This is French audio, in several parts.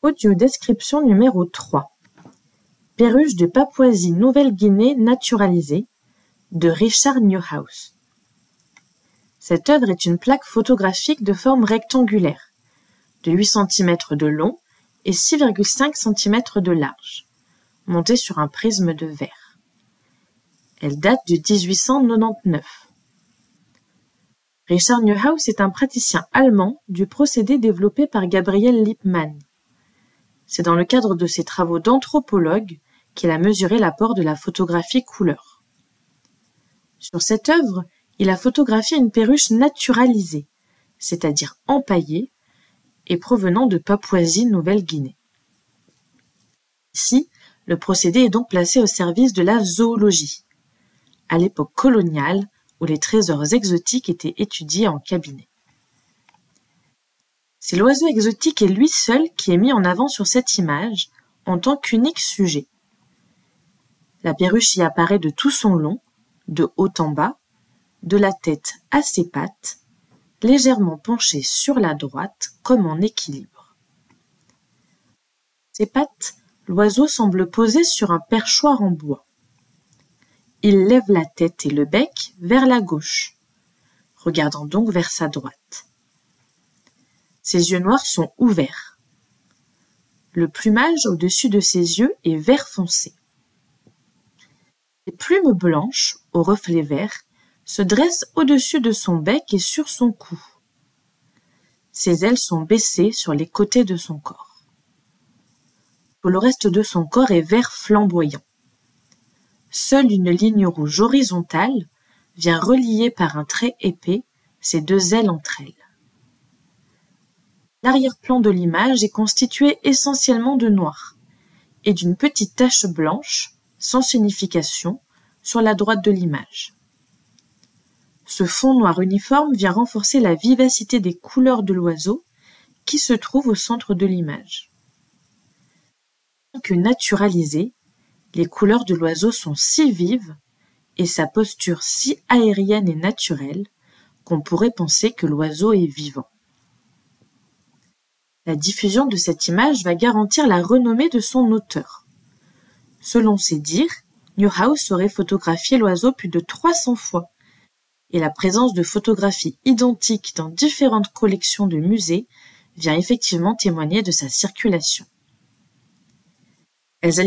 Audio-description numéro 3 Perruche de Papouasie-Nouvelle-Guinée naturalisée de Richard Newhouse. Cette œuvre est une plaque photographique de forme rectangulaire, de 8 cm de long et 6,5 cm de large, montée sur un prisme de verre. Elle date de 1899. Richard Neuhaus est un praticien allemand du procédé développé par Gabriel Lippmann. C'est dans le cadre de ses travaux d'anthropologue qu'il a mesuré l'apport de la photographie couleur. Sur cette œuvre, il a photographié une perruche naturalisée, c'est-à-dire empaillée, et provenant de Papouasie-Nouvelle-Guinée. Ici, le procédé est donc placé au service de la zoologie, à l'époque coloniale où les trésors exotiques étaient étudiés en cabinet. C'est l'oiseau exotique et lui seul qui est mis en avant sur cette image en tant qu'unique sujet. La perruche y apparaît de tout son long, de haut en bas, de la tête à ses pattes, légèrement penchée sur la droite comme en équilibre. Ses pattes, l'oiseau semble poser sur un perchoir en bois. Il lève la tête et le bec vers la gauche, regardant donc vers sa droite. Ses yeux noirs sont ouverts. Le plumage au-dessus de ses yeux est vert foncé. Les plumes blanches, au reflet vert, se dressent au-dessus de son bec et sur son cou. Ses ailes sont baissées sur les côtés de son corps. Tout le reste de son corps est vert flamboyant. Seule une ligne rouge horizontale vient relier par un trait épais ces deux ailes entre elles. L'arrière-plan de l'image est constitué essentiellement de noir et d'une petite tache blanche, sans signification, sur la droite de l'image. Ce fond noir uniforme vient renforcer la vivacité des couleurs de l'oiseau qui se trouve au centre de l'image. Que naturalisé, les couleurs de l'oiseau sont si vives et sa posture si aérienne et naturelle qu'on pourrait penser que l'oiseau est vivant. La diffusion de cette image va garantir la renommée de son auteur. Selon ses dires, Newhouse aurait photographié l'oiseau plus de 300 fois, et la présence de photographies identiques dans différentes collections de musées vient effectivement témoigner de sa circulation. Elles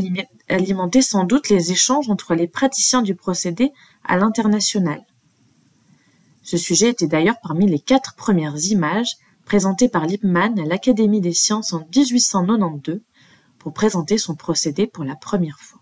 alimentaient sans doute les échanges entre les praticiens du procédé à l'international. Ce sujet était d'ailleurs parmi les quatre premières images présentées par Lippmann à l'Académie des sciences en 1892 pour présenter son procédé pour la première fois.